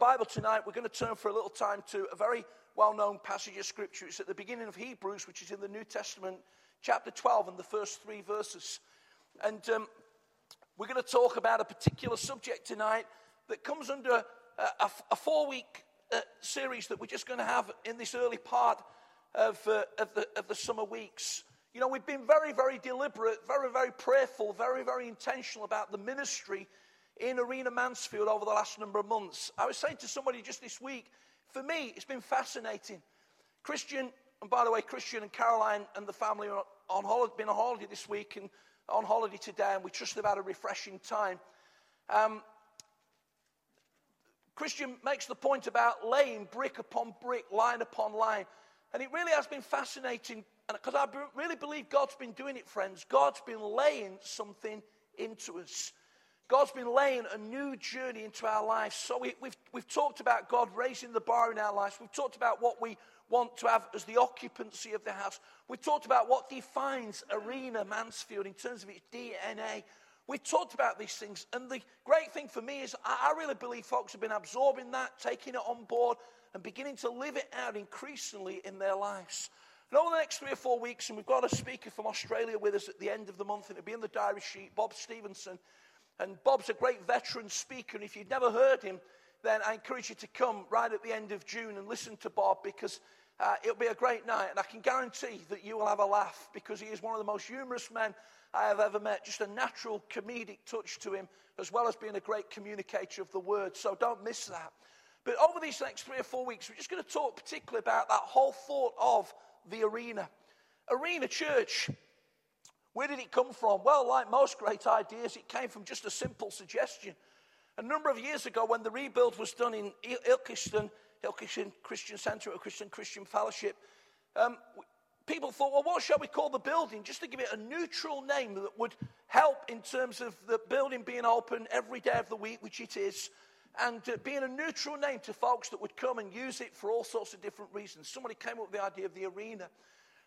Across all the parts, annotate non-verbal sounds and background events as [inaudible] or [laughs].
Bible tonight, we're going to turn for a little time to a very well known passage of Scripture. It's at the beginning of Hebrews, which is in the New Testament, chapter 12, and the first three verses. And um, we're going to talk about a particular subject tonight that comes under a, a, a four week uh, series that we're just going to have in this early part of, uh, of, the, of the summer weeks. You know, we've been very, very deliberate, very, very prayerful, very, very intentional about the ministry in Arena Mansfield over the last number of months. I was saying to somebody just this week, for me, it's been fascinating. Christian, and by the way, Christian and Caroline and the family are on holiday, been on holiday this week and on holiday today, and we trust they've had a refreshing time. Um, Christian makes the point about laying brick upon brick, line upon line. And it really has been fascinating because I really believe God's been doing it, friends. God's been laying something into us. God's been laying a new journey into our lives. So we, we've, we've talked about God raising the bar in our lives. We've talked about what we want to have as the occupancy of the house. We've talked about what defines Arena Mansfield in terms of its DNA. We've talked about these things. And the great thing for me is I, I really believe folks have been absorbing that, taking it on board, and beginning to live it out increasingly in their lives. And over the next three or four weeks, and we've got a speaker from Australia with us at the end of the month, and it'll be in the diary sheet, Bob Stevenson. And Bob's a great veteran speaker. And if you've never heard him, then I encourage you to come right at the end of June and listen to Bob because uh, it'll be a great night. And I can guarantee that you will have a laugh because he is one of the most humorous men I have ever met. Just a natural comedic touch to him, as well as being a great communicator of the word. So don't miss that. But over these next three or four weeks, we're just going to talk particularly about that whole thought of the arena. Arena Church where did it come from? Well, like most great ideas, it came from just a simple suggestion. A number of years ago, when the rebuild was done in Ilkeston, Ilkeston Christian Centre, Christian Christian Fellowship, um, people thought, well, what shall we call the building? Just to give it a neutral name that would help in terms of the building being open every day of the week, which it is, and uh, being a neutral name to folks that would come and use it for all sorts of different reasons. Somebody came up with the idea of the arena.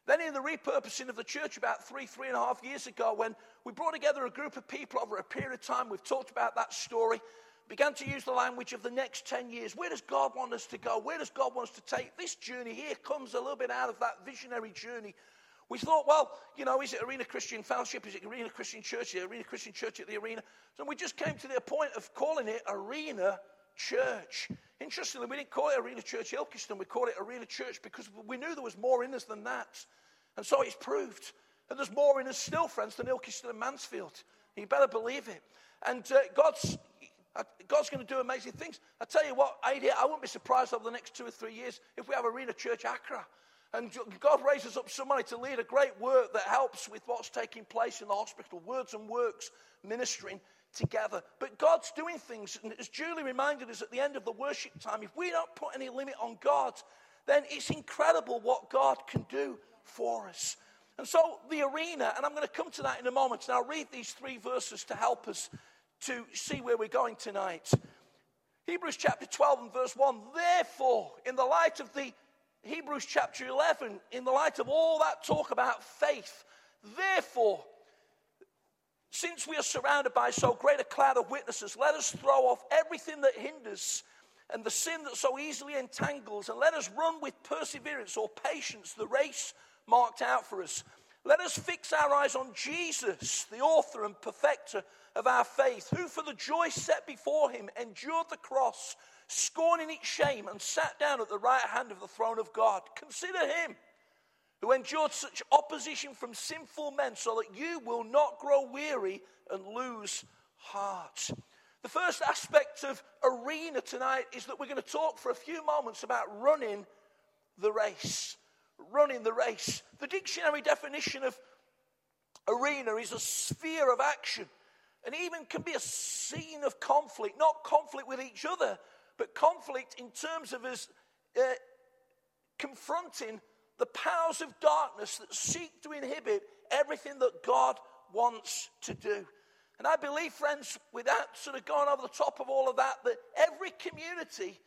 Then, in the repurposing of the church about three, three and a half years ago, when we brought together a group of people over a period of time, we've talked about that story, began to use the language of the next 10 years. Where does God want us to go? Where does God want us to take this journey? Here comes a little bit out of that visionary journey. We thought, well, you know, is it Arena Christian Fellowship? Is it Arena Christian Church? Is it Arena Christian Church at the Arena? So we just came to the point of calling it Arena Church. Interestingly, we didn't call it Arena Church Ilkeston, we called it Arena Church because we knew there was more in us than that. And so it's proved. And there's more in us still, friends, than Ilkeston and Mansfield. You better believe it. And uh, God's, uh, God's going to do amazing things. I tell you what, I, I wouldn't be surprised over the next two or three years if we have Arena Church Accra. And God raises up somebody to lead a great work that helps with what's taking place in the hospital, words and works, ministering together. But God's doing things, and as Julie reminded us at the end of the worship time, if we don't put any limit on God, then it's incredible what God can do for us. And so the arena, and I'm going to come to that in a moment, and I'll read these three verses to help us to see where we're going tonight. Hebrews chapter 12 and verse 1 Therefore, in the light of the Hebrews chapter 11, in the light of all that talk about faith, therefore, since we are surrounded by so great a cloud of witnesses, let us throw off everything that hinders and the sin that so easily entangles, and let us run with perseverance or patience the race marked out for us. Let us fix our eyes on Jesus, the author and perfecter of our faith, who for the joy set before him endured the cross, scorning its shame, and sat down at the right hand of the throne of God. Consider him who endured such opposition from sinful men, so that you will not grow weary and lose heart. The first aspect of arena tonight is that we're going to talk for a few moments about running the race running the race. The dictionary definition of arena is a sphere of action and even can be a scene of conflict, not conflict with each other, but conflict in terms of us uh, confronting the powers of darkness that seek to inhibit everything that God wants to do. And I believe, friends, without sort of going over the top of all of that, that every community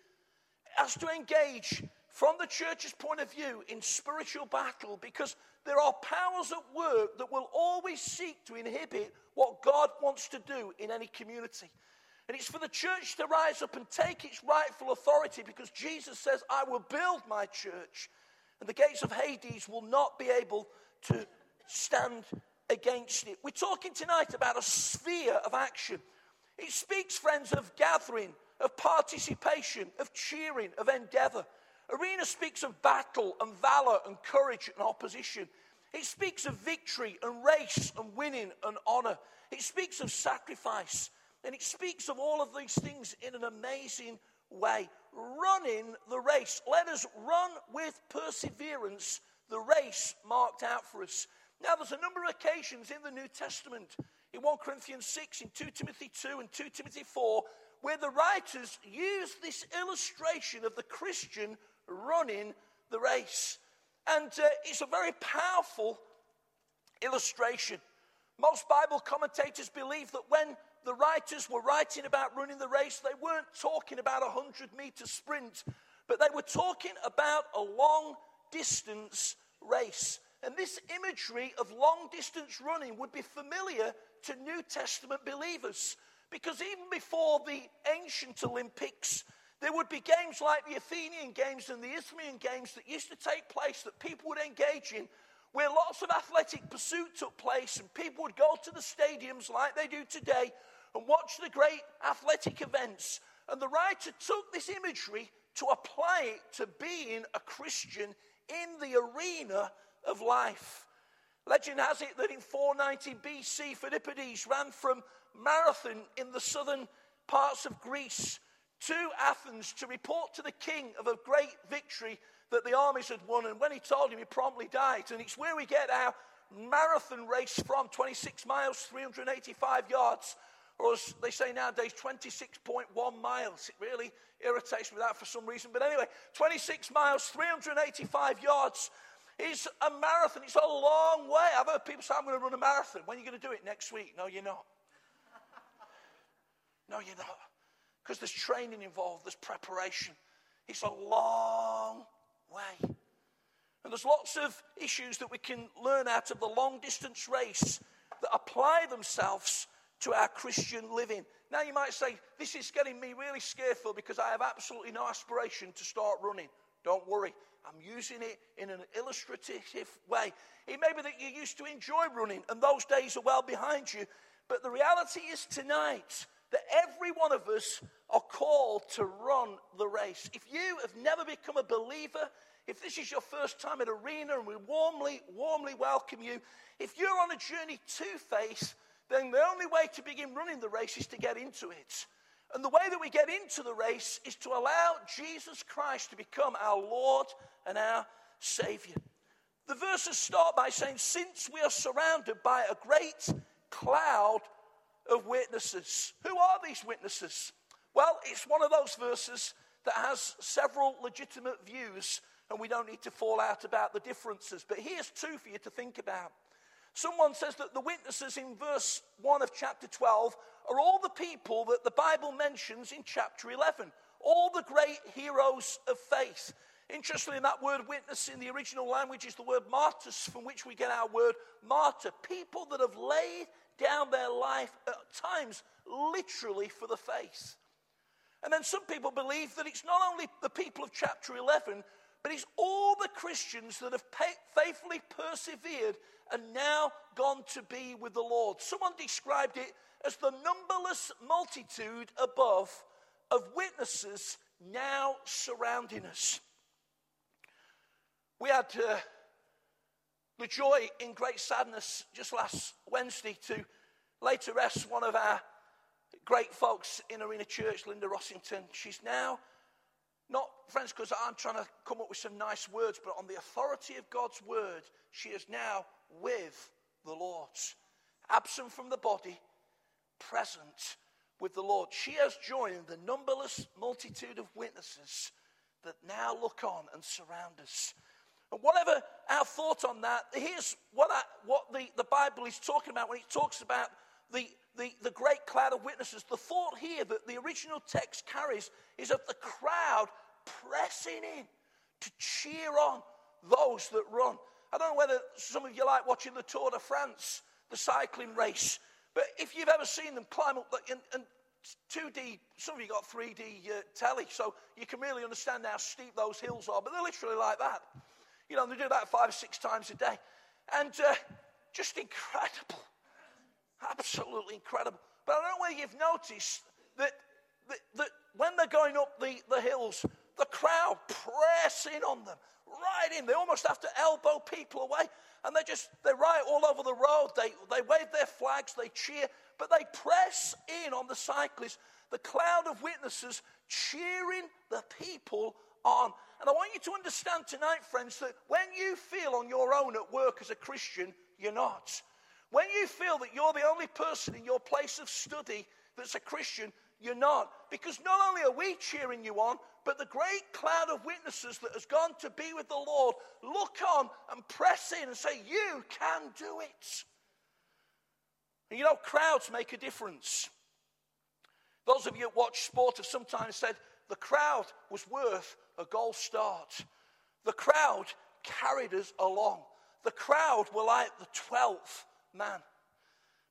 has to engage from the church's point of view in spiritual battle because there are powers at work that will always seek to inhibit what God wants to do in any community. And it's for the church to rise up and take its rightful authority because Jesus says, I will build my church, and the gates of Hades will not be able to stand against it. We're talking tonight about a sphere of action. It speaks, friends, of gathering, of participation, of cheering, of endeavor. Arena speaks of battle and valor and courage and opposition. It speaks of victory and race and winning and honor. It speaks of sacrifice. And it speaks of all of these things in an amazing way. Running the race. Let us run with perseverance the race marked out for us. Now, there's a number of occasions in the New Testament, in 1 Corinthians 6, in 2 Timothy 2, and 2 Timothy 4, where the writers use this illustration of the Christian running the race. And uh, it's a very powerful illustration. Most Bible commentators believe that when the writers were writing about running the race, they weren't talking about a 100 meter sprint, but they were talking about a long distance race. And this imagery of long distance running would be familiar to New Testament believers because even before the ancient Olympics, there would be games like the Athenian Games and the Isthmian Games that used to take place that people would engage in, where lots of athletic pursuit took place, and people would go to the stadiums like they do today and watch the great athletic events. And the writer took this imagery to apply it to being a Christian in the arena of life. Legend has it that in 490 BC, Philippides ran from Marathon in the southern parts of Greece to Athens to report to the king of a great victory that the armies had won. And when he told him, he promptly died. And it's where we get our marathon race from 26 miles, 385 yards, or as they say nowadays, 26.1 miles. It really irritates me that for some reason. But anyway, 26 miles, 385 yards is a marathon. It's a long way. I've heard people say, I'm going to run a marathon. When are you going to do it? Next week. No, you're not. [laughs] No, you're not. Because there's training involved, there's preparation. It's a long way. And there's lots of issues that we can learn out of the long distance race that apply themselves to our Christian living. Now, you might say, This is getting me really scareful because I have absolutely no aspiration to start running. Don't worry, I'm using it in an illustrative way. It may be that you used to enjoy running and those days are well behind you, but the reality is tonight that every one of us are called to run the race. If you have never become a believer, if this is your first time at Arena and we warmly, warmly welcome you, if you're on a journey to faith, then the only way to begin running the race is to get into it. And the way that we get into the race is to allow Jesus Christ to become our Lord and our Savior. The verses start by saying, Since we are surrounded by a great cloud of witnesses. Who are these witnesses? Well, it's one of those verses that has several legitimate views, and we don't need to fall out about the differences. But here's two for you to think about. Someone says that the witnesses in verse 1 of chapter 12 are all the people that the Bible mentions in chapter 11, all the great heroes of faith. Interestingly, that word witness in the original language is the word martyrs, from which we get our word martyr. People that have laid down their life at times literally for the faith. And then some people believe that it's not only the people of chapter 11, but it's all the Christians that have faithfully persevered and now gone to be with the Lord. Someone described it as the numberless multitude above of witnesses now surrounding us. We had uh, the joy in great sadness just last Wednesday to lay to rest one of our great folks in Arena Church, Linda Rossington. She's now not, friends, because I'm trying to come up with some nice words, but on the authority of God's word, she is now with the Lord. Absent from the body, present with the Lord. She has joined the numberless multitude of witnesses that now look on and surround us. And whatever our thought on that, here's what, I, what the, the Bible is talking about when it talks about the, the, the great cloud of witnesses. The thought here that the original text carries is of the crowd pressing in to cheer on those that run. I don't know whether some of you like watching the Tour de France, the cycling race, but if you've ever seen them climb up and, and 2D, some of you got 3D uh, telly, so you can really understand how steep those hills are, but they're literally like that. You know, they do that five or six times a day. And uh, just incredible. Absolutely incredible. But I don't know whether you've noticed that, that, that when they're going up the, the hills, the crowd press in on them, right in. They almost have to elbow people away. And they just, they ride all over the road. They, they wave their flags, they cheer, but they press in on the cyclists. The cloud of witnesses cheering the people on. And I want you to understand tonight, friends, that when you feel on your own at work as a Christian, you're not. When you feel that you're the only person in your place of study that's a Christian, you're not. Because not only are we cheering you on, but the great cloud of witnesses that has gone to be with the Lord look on and press in and say, You can do it. And you know, crowds make a difference. Those of you that watch sport have sometimes said the crowd was worth a goal start. The crowd carried us along. The crowd were like the 12th man.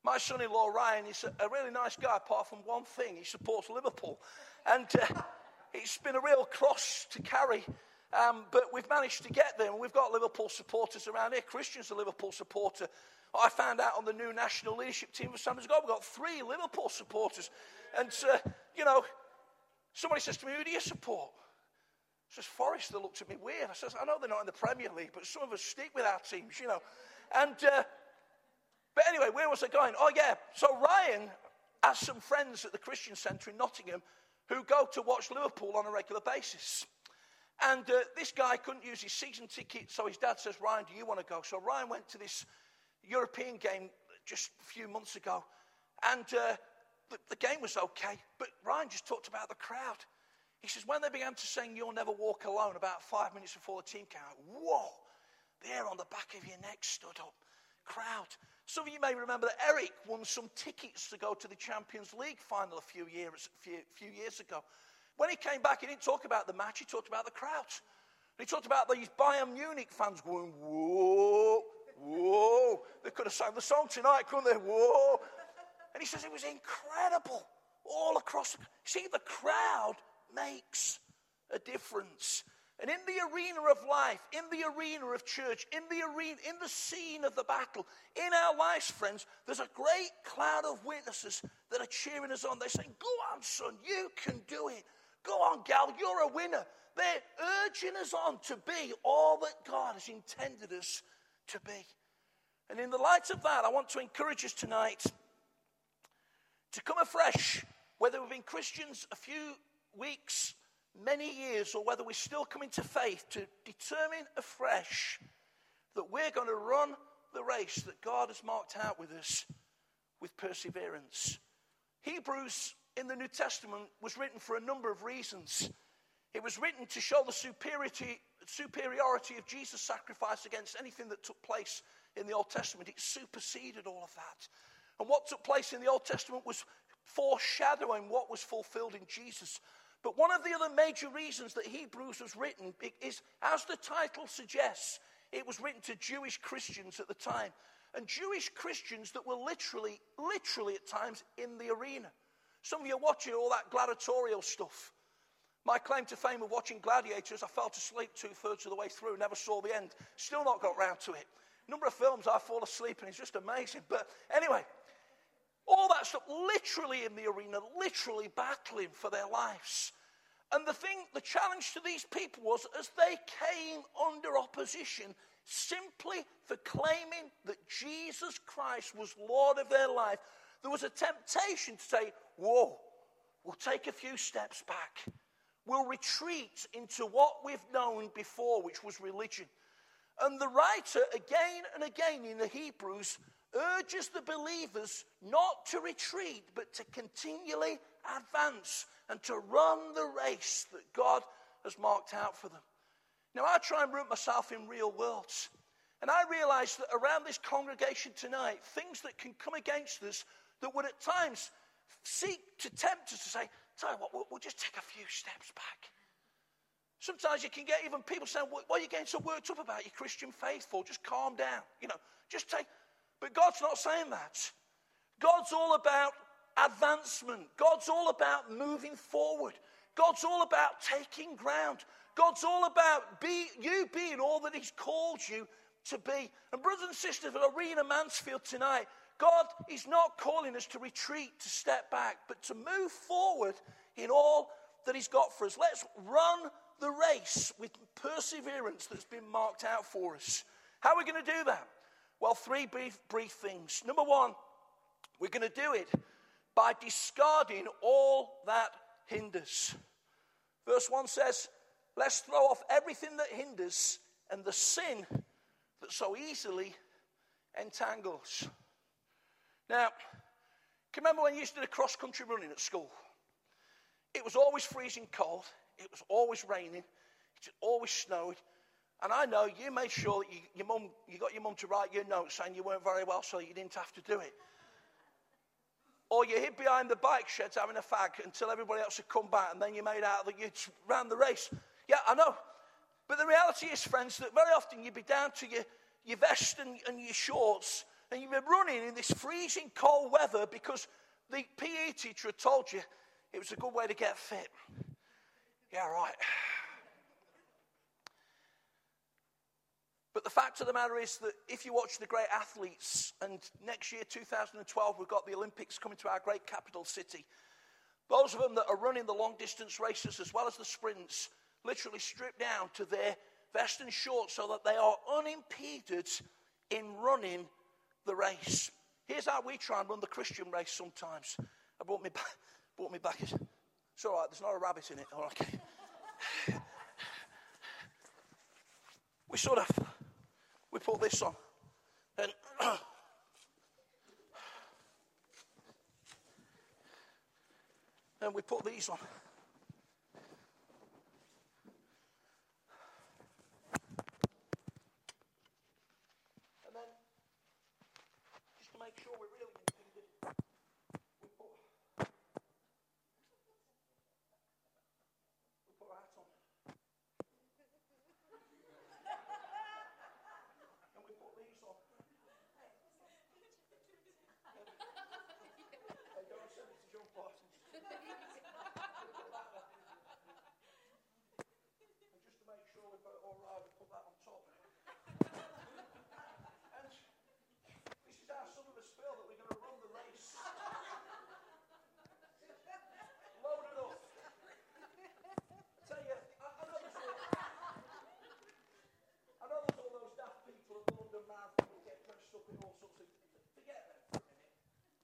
My son in law, Ryan, is a really nice guy, apart from one thing. He supports Liverpool. And uh, it's been a real cross to carry. Um, but we've managed to get there. And we've got Liverpool supporters around here. Christian's a Liverpool supporter. I found out on the new national leadership team for Sanders God, we've got three Liverpool supporters. And, uh, you know, somebody says to me, Who do you support? Says Forest. They looked at me weird. I says, I know they're not in the Premier League, but some of us stick with our teams, you know. And, uh, but anyway, where was I going? Oh, yeah. So Ryan has some friends at the Christian Centre in Nottingham who go to watch Liverpool on a regular basis. And uh, this guy couldn't use his season ticket, so his dad says, Ryan, do you want to go? So Ryan went to this European game just a few months ago, and uh, the, the, game was okay, but Ryan just talked about the crowd. He says, when they began to sing You'll Never Walk Alone about five minutes before the team came out, whoa, the hair on the back of your neck stood up. Crowd. Some of you may remember that Eric won some tickets to go to the Champions League final a few years, few, few years ago. When he came back, he didn't talk about the match, he talked about the crowd. He talked about these Bayern Munich fans going, whoa, whoa. They could have sang the song tonight, couldn't they? Whoa. And he says it was incredible all across. See, the crowd makes a difference. And in the arena of life, in the arena of church, in the arena, in the scene of the battle, in our lives, friends, there's a great cloud of witnesses that are cheering us on. They're saying, Go on, son, you can do it. Go on, gal, you're a winner. They're urging us on to be all that God has intended us to be. And in the light of that, I want to encourage us tonight to come afresh, whether we've been Christians a few weeks, many years, or whether we're still coming to faith, to determine afresh that we're going to run the race that God has marked out with us with perseverance. Hebrews in the New Testament was written for a number of reasons. It was written to show the superiority, superiority of Jesus' sacrifice against anything that took place in the Old Testament. It superseded all of that. And what took place in the Old Testament was foreshadowing what was fulfilled in Jesus. But one of the other major reasons that Hebrews was written is, as the title suggests, it was written to Jewish Christians at the time. And Jewish Christians that were literally, literally at times in the arena. Some of you are watching all that gladiatorial stuff. My claim to fame of watching Gladiators, I fell asleep two thirds of the way through, never saw the end. Still not got round to it. Number of films I fall asleep in is just amazing. But anyway, all that stuff, literally in the arena, literally battling for their lives. And the thing, the challenge to these people was as they came under opposition simply for claiming that Jesus Christ was Lord of their life, there was a temptation to say, Whoa, we'll take a few steps back. We'll retreat into what we've known before, which was religion. And the writer, again and again in the Hebrews, urges the believers not to retreat, but to continually advance and to run the race that God has marked out for them. Now, I try and root myself in real worlds. And I realize that around this congregation tonight, things that can come against us that would at times seek to tempt us to say, tell you what, we'll, we'll just take a few steps back. Sometimes you can get even people saying, what are you getting so worked up about your Christian faith for? Just calm down. You know, just take. But God's not saying that. God's all about advancement. God's all about moving forward. God's all about taking ground. God's all about be, you being all that He's called you to be. And, brothers and sisters of Arena Mansfield tonight, God is not calling us to retreat, to step back, but to move forward in all that He's got for us. Let's run the race with perseverance that's been marked out for us. How are we going to do that? Well, three brief, brief things. Number one, we're going to do it by discarding all that hinders. Verse 1 says, Let's throw off everything that hinders and the sin that so easily entangles. Now, can you remember when you used to do cross country running at school? It was always freezing cold, it was always raining, it was always snowed. And I know you made sure that you, your mum, you got your mum to write your notes saying you weren't very well so you didn't have to do it. Or you hid behind the bike sheds having a fag until everybody else had come back and then you made out that you'd ran the race. Yeah, I know. But the reality is, friends, that very often you'd be down to your, your vest and, and your shorts and you'd be running in this freezing cold weather because the PE teacher had told you it was a good way to get fit. Yeah, right. But the fact of the matter is that if you watch the great athletes, and next year, 2012, we've got the Olympics coming to our great capital city, those of them that are running the long distance races as well as the sprints, literally stripped down to their vest and shorts so that they are unimpeded in running the race. Here's how we try and run the Christian race sometimes. I brought me back. Brought me back. It's all right, there's not a rabbit in it. We sort of we put this on. And [clears throat] and we put these on. with all sorts of... Forget them for a minute.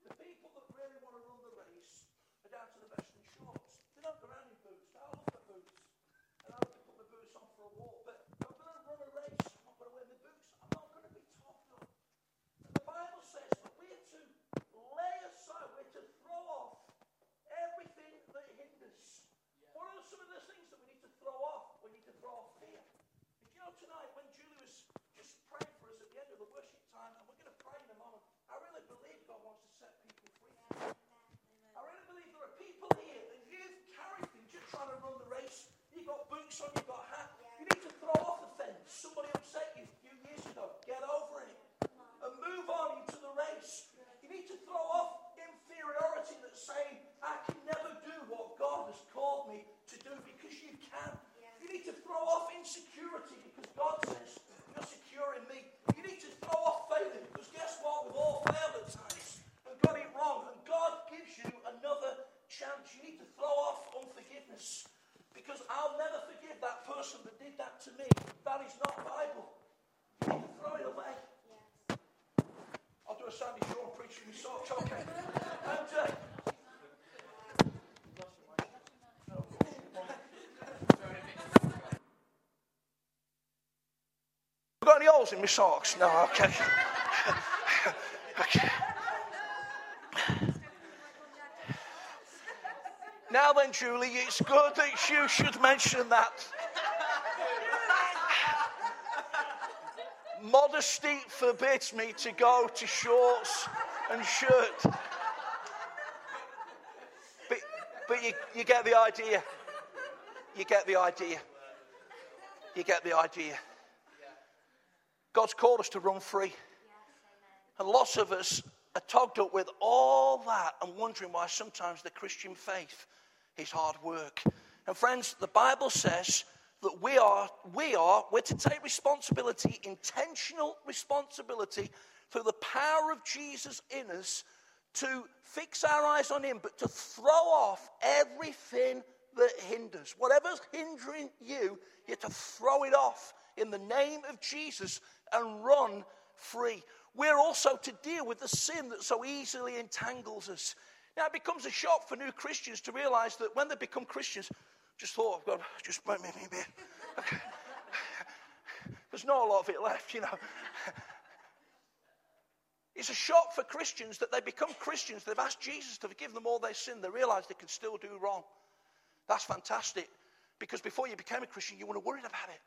The people that really want to run the race are down to the best in shorts. They're not around. son you got hat. You need to throw off the fence. Somebody upset you a few years ago. Get over my socks. No, okay. okay. Now then, Julie, it's good that you should mention that. Modesty forbids me to go to shorts and shirt. But, but you, you get the idea. You get the idea. You get the idea. God's called us to run free. And lots of us are togged up with all that and wondering why sometimes the Christian faith is hard work. And friends, the Bible says that we are, we are, we're to take responsibility, intentional responsibility, through the power of Jesus in us to fix our eyes on Him, but to throw off everything that hinders. Whatever's hindering you, you have to throw it off in the name of Jesus and run free. We're also to deal with the sin that so easily entangles us. Now, it becomes a shock for new Christians to realize that when they become Christians, just thought, oh, I've got just make me a bit. Okay. [laughs] There's not a lot of it left, you know. [laughs] It's a shock for Christians that they become Christians. They've asked Jesus to forgive them all their sin. They realize they can still do wrong. That's fantastic because before you became a Christian, you weren't worried about it.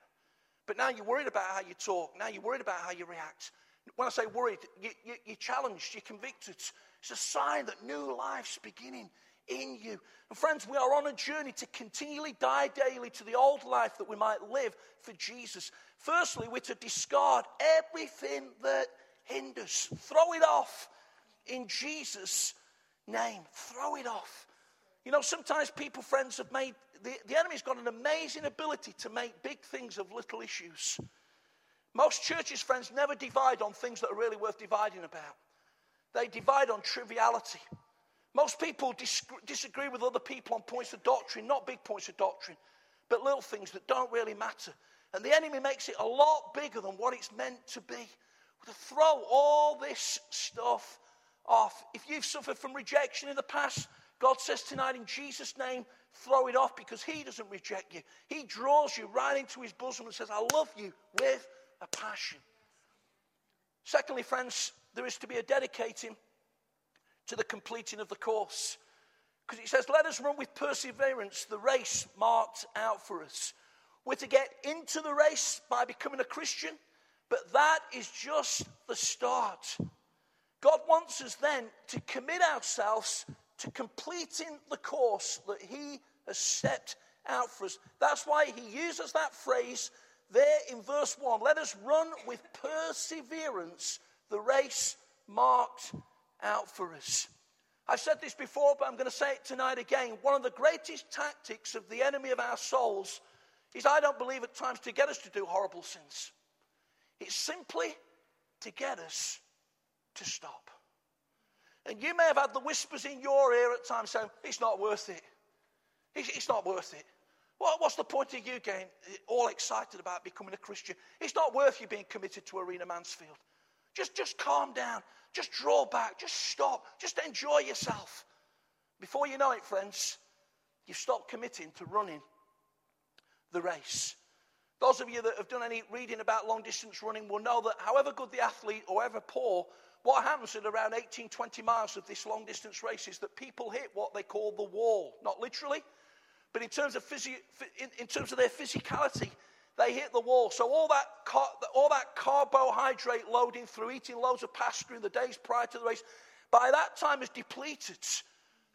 But now you're worried about how you talk. Now you're worried about how you react. When I say worried, you, you, you're challenged, you're convicted. It's a sign that new life's beginning in you. And friends, we are on a journey to continually die daily to the old life that we might live for Jesus. Firstly, we're to discard everything that hinders. Throw it off in Jesus' name. Throw it off. You know, sometimes people, friends, have made, the, the enemy's got an amazing ability to make big things of little issues. Most churches, friends, never divide on things that are really worth dividing about. They divide on triviality. Most people disagree with other people on points of doctrine, not big points of doctrine, but little things that don't really matter. And the enemy makes it a lot bigger than what it's meant to be. To throw all this stuff off. If you've suffered from rejection in the past, God says tonight in Jesus' name, throw it off because He doesn't reject you. He draws you right into His bosom and says, I love you with a passion. Secondly, friends, there is to be a dedicating to the completing of the course. Because it says, Let us run with perseverance the race marked out for us. We're to get into the race by becoming a Christian, but that is just the start. God wants us then to commit ourselves to completing the course that He has set out for us. That's why He uses that phrase there in verse 1. Let us run with perseverance the race marked out for us. I've said this before, but I'm going to say it tonight again. One of the greatest tactics of the enemy of our souls is, I don't believe, at times to get us to do horrible sins. It's simply to get us to stop. And you may have had the whispers in your ear at times saying, it's not worth it. It's, not worth it. what's the point of you getting all excited about becoming a Christian? It's not worth you being committed to Arena Mansfield. Just, just calm down. Just draw back. Just stop. Just enjoy yourself. Before you know it, friends, you've stopped committing to running the race. Those of you that have done any reading about long distance running will know that however good the athlete or however poor, what happens at around 18, 20 miles of this long distance race is that people hit what they call the wall. Not literally, but in terms of, physio- in, in terms of their physicality, they hit the wall. So all that, car- all that carbohydrate loading through eating loads of pasta in the days prior to the race, by that time is depleted.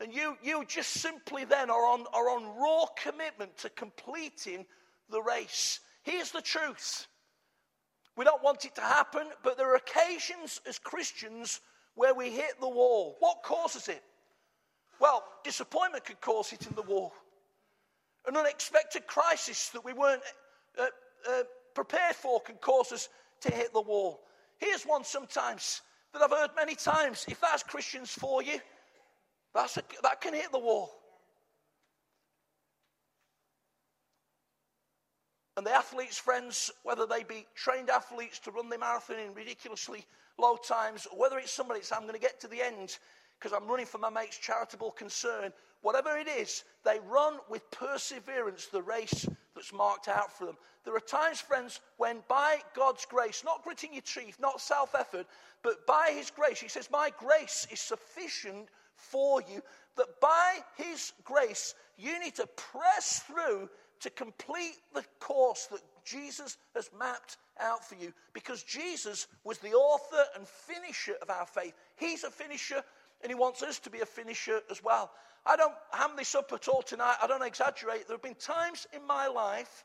And you, you just simply then are on, are on raw commitment to completing the race. Here's the truth we don't want it to happen, but there are occasions as Christians where we hit the wall. What causes it? Well, disappointment could cause it in the wall. An unexpected crisis that we weren't uh, uh, prepared for can cause us to hit the wall. Here's one sometimes that I've heard many times. If that's Christians for you, that's a, that can hit the wall. And the athletes' friends, whether they be trained athletes to run the marathon in ridiculously low times, or whether it's somebody that's I'm going to get to the end because I'm running for my mate's charitable concern, whatever it is, they run with perseverance the race that's marked out for them. There are times, friends, when by God's grace, not gritting your teeth, not self effort, but by His grace, He says, My grace is sufficient for you, that by His grace, you need to press through to complete the course that Jesus has mapped out for you because Jesus was the author and finisher of our faith. He's a finisher and he wants us to be a finisher as well. I don't ham this up at all tonight, I don't exaggerate. There have been times in my life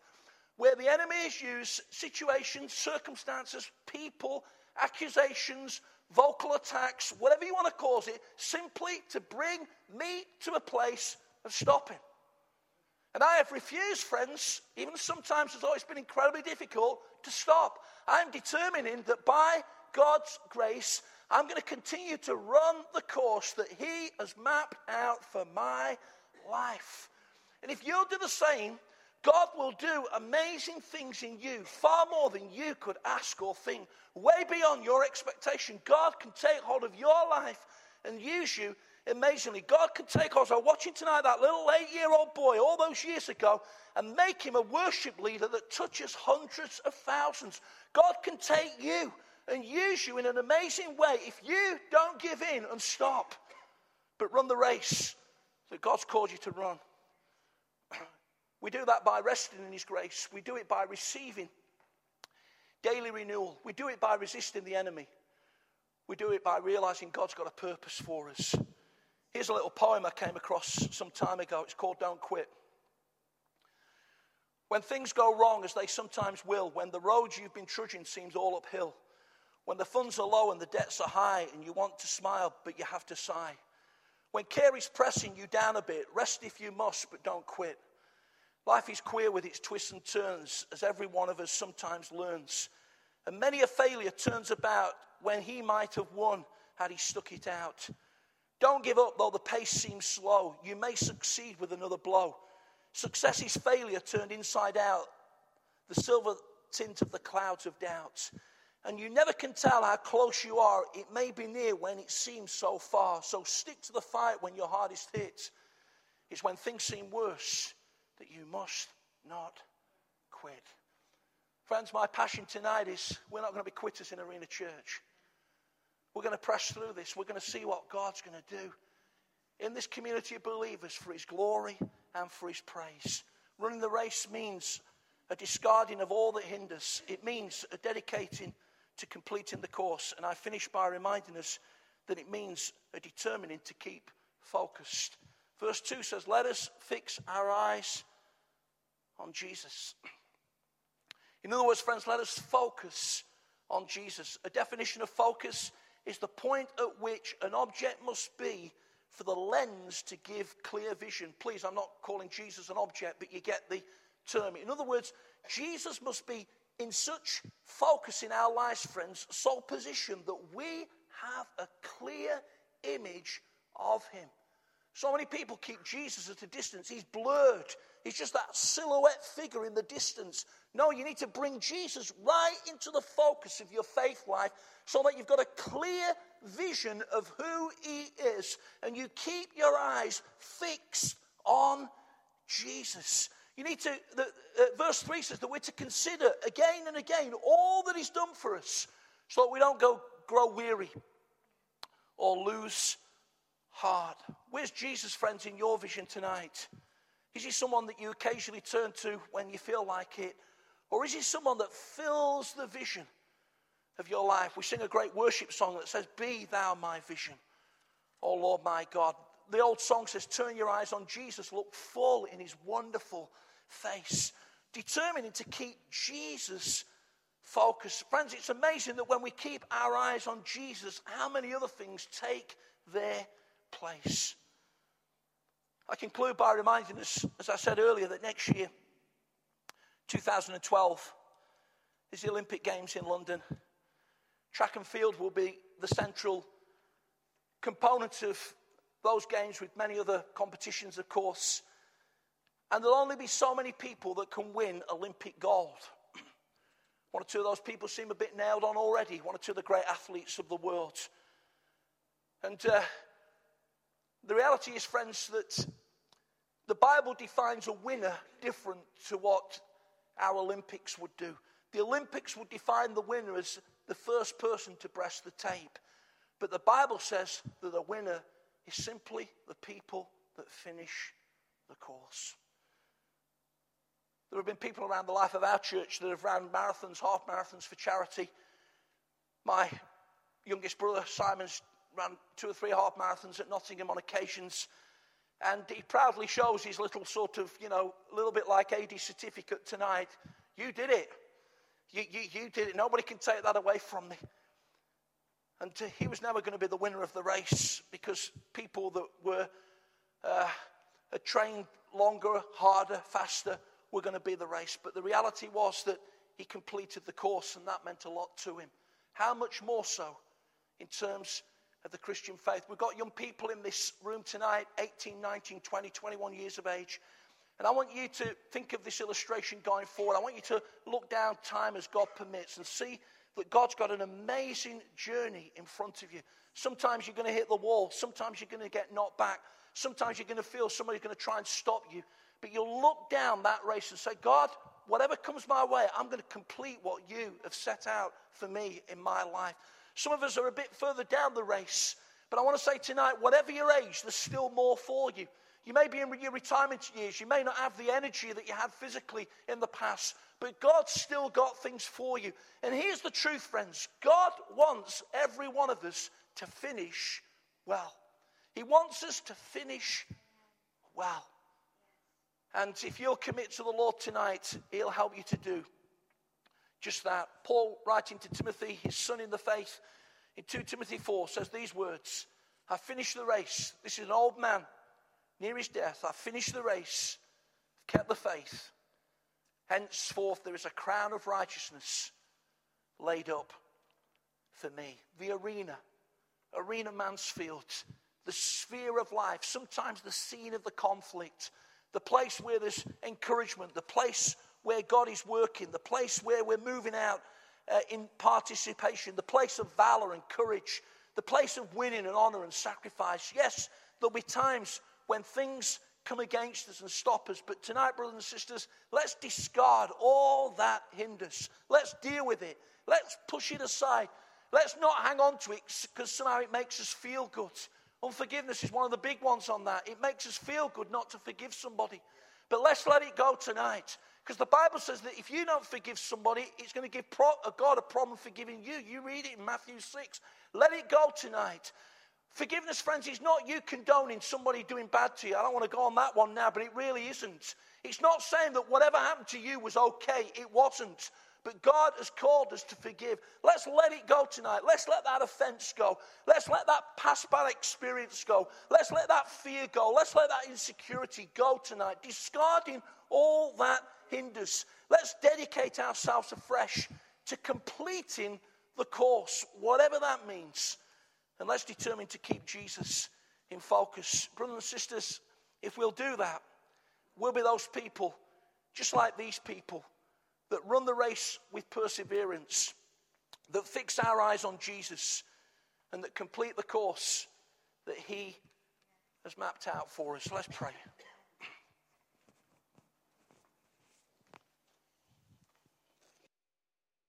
where the enemy has used situations, circumstances, people, accusations, vocal attacks, whatever you want to call it, simply to bring me to a place of stopping. And I have refused, friends, even sometimes it's always been incredibly difficult to stop. I'm determining that by God's grace, I'm going to continue to run the course that He has mapped out for my life. And if you'll do the same, God will do amazing things in you, far more than you could ask or think, way beyond your expectation. God can take hold of your life and use you amazingly. God can take us. I was watching tonight that little eight year old boy all those years ago and make him a worship leader that touches hundreds of thousands. God can take you and use you in an amazing way if you don't give in and stop, but run the race that God's called you to run. [clears throat] We do that by resting in His grace. We do it by receiving daily renewal. We do it by resisting the enemy. We do it by realizing God's got a purpose for us. Here's a little poem I came across some time ago. It's called Don't Quit. When things go wrong, as they sometimes will, when the road you've been trudging seems all uphill, when the funds are low and the debts are high and you want to smile but you have to sigh, when care is pressing you down a bit, rest if you must, but don't quit. Life is queer with its twists and turns, as every one of us sometimes learns. And many a failure turns about when he might have won had he stuck it out. Don't give up though the pace seems slow. You may succeed with another blow. Success is failure turned inside out, the silver tint of the clouds of doubt. And you never can tell how close you are. It may be near when it seems so far. So stick to the fight when your is hit. It's when things seem worse that you must not quit. Friends, my passion tonight is we're not going to be quitters in Arena Church. Going to press through this. We're going to see what God's going to do in this community of believers for His glory and for His praise. Running the race means a discarding of all that hinders, it means a dedicating to completing the course. And I finish by reminding us that it means a determining to keep focused. Verse 2 says, Let us fix our eyes on Jesus. In other words, friends, let us focus on Jesus. A definition of focus is the point at which an object must be for the lens to give clear vision. Please, I'm not calling Jesus an object, but you get the term. In other words, Jesus must be in such focus in our lives, friends, so positioned that we have a clear image of him. So many people keep Jesus at a distance. He's blurred. He's just that silhouette figure in the distance. No, you need to bring Jesus right into the focus of your faith life so that you've got a clear vision of who He is and you keep your eyes fixed on Jesus. You need to, the, uh, verse 3 says that we're to consider again and again all that He's done for us so that we don't go grow weary or lose heart. Where's Jesus, friends, in your vision tonight? Is he someone that you occasionally turn to when you feel like it? Or is he someone that fills the vision of your life? We sing a great worship song that says, Be thou my vision, O Lord my God. The old song says, Turn your eyes on Jesus, look full in his wonderful face, determining to keep Jesus focused. Friends, it's amazing that when we keep our eyes on Jesus, how many other things take their place. I conclude by reminding us, as I said earlier, that next year, 2012, is the Olympic Games in London. Track and field will be the central component of those games, with many other competitions, of course. And there'll only be so many people that can win Olympic gold. [clears throat] One or two of those people seem a bit nailed on already. One or two of the great athletes of the world. And uh, the reality is, friends, that the Bible defines a winner different to what our Olympics would do. The Olympics would define the winner as the first person to press the tape. But the Bible says that the winner is simply the people that finish the course. There have been people around the life of our church that have run marathons, half marathons for charity. My youngest brother, Simon's ran two or three half marathons at Nottingham on occasions. And he proudly shows his little sort of, you know, a little bit like AD certificate tonight. You did it. You, you, you did it. Nobody can take that away from me. And he was never going to be the winner of the race because people that were uh, trained longer, harder, faster were going to be the race. But the reality was that he completed the course, and that meant a lot to him. How much more so in terms of the Christian faith? We've got young people in this room tonight 18, 19, 20, 21 years of age. And I want you to think of this illustration going forward. I want you to look down time as God permits and see that God's got an amazing journey in front of you. Sometimes you're going to hit the wall. Sometimes you're going to get knocked back. Sometimes you're going to feel somebody's going to try and stop you. But you'll look down that race and say, God, whatever comes my way, I'm going to complete what you have set out for me in my life. Some of us are a bit further down the race. But I want to say tonight, whatever your age, there's still more for you. You may be in your retirement years. You may not have the energy that you had physically in the past, but God's still got things for you. And here's the truth, friends God wants every one of us to finish well. He wants us to finish well. And if you'll commit to the Lord tonight, He'll help you to do just that. Paul, writing to Timothy, his son in the faith, in 2 Timothy 4, says these words I've finished the race. This is an old man near his death. I've finished the race, I've kept the faith. Henceforth, there is a crown of righteousness laid up for me. The arena, arena Mansfield, the sphere of life, sometimes the scene of the conflict, the place where there's encouragement, the place where God is working, the place where we're moving out uh, in participation, the place of valor and courage, the place of winning and honor and sacrifice. Yes, there'll be times when things come against us and stop us. But tonight, brothers and sisters, let's discard all that hinders. Let's deal with it. Let's push it aside. Let's not hang on to it because somehow it makes us feel good. Unforgiveness is one of the big ones on that. It makes us feel good not to forgive somebody. But let's let it go tonight. Because the Bible says that if you don't forgive somebody, it's going to give God a problem forgiving you. You read it in Matthew 6. Let it go tonight. Forgiveness, friends, is not you condoning somebody doing bad to you. I don't want to go on that one now, but it really isn't. It's not saying that whatever happened to you was okay. It wasn't. But God has called us to forgive. Let's let it go tonight. Let's let that offense go. Let's let that past bad experience go. Let's let that fear go. Let's let that insecurity go tonight. Discarding all that hinders. Let's dedicate ourselves afresh to completing the course, whatever that means. And let's determine to keep Jesus in focus. Brothers and sisters, if we'll do that, we'll be those people, just like these people, that run the race with perseverance, that fix our eyes on Jesus, and that complete the course that He has mapped out for us. Let's pray.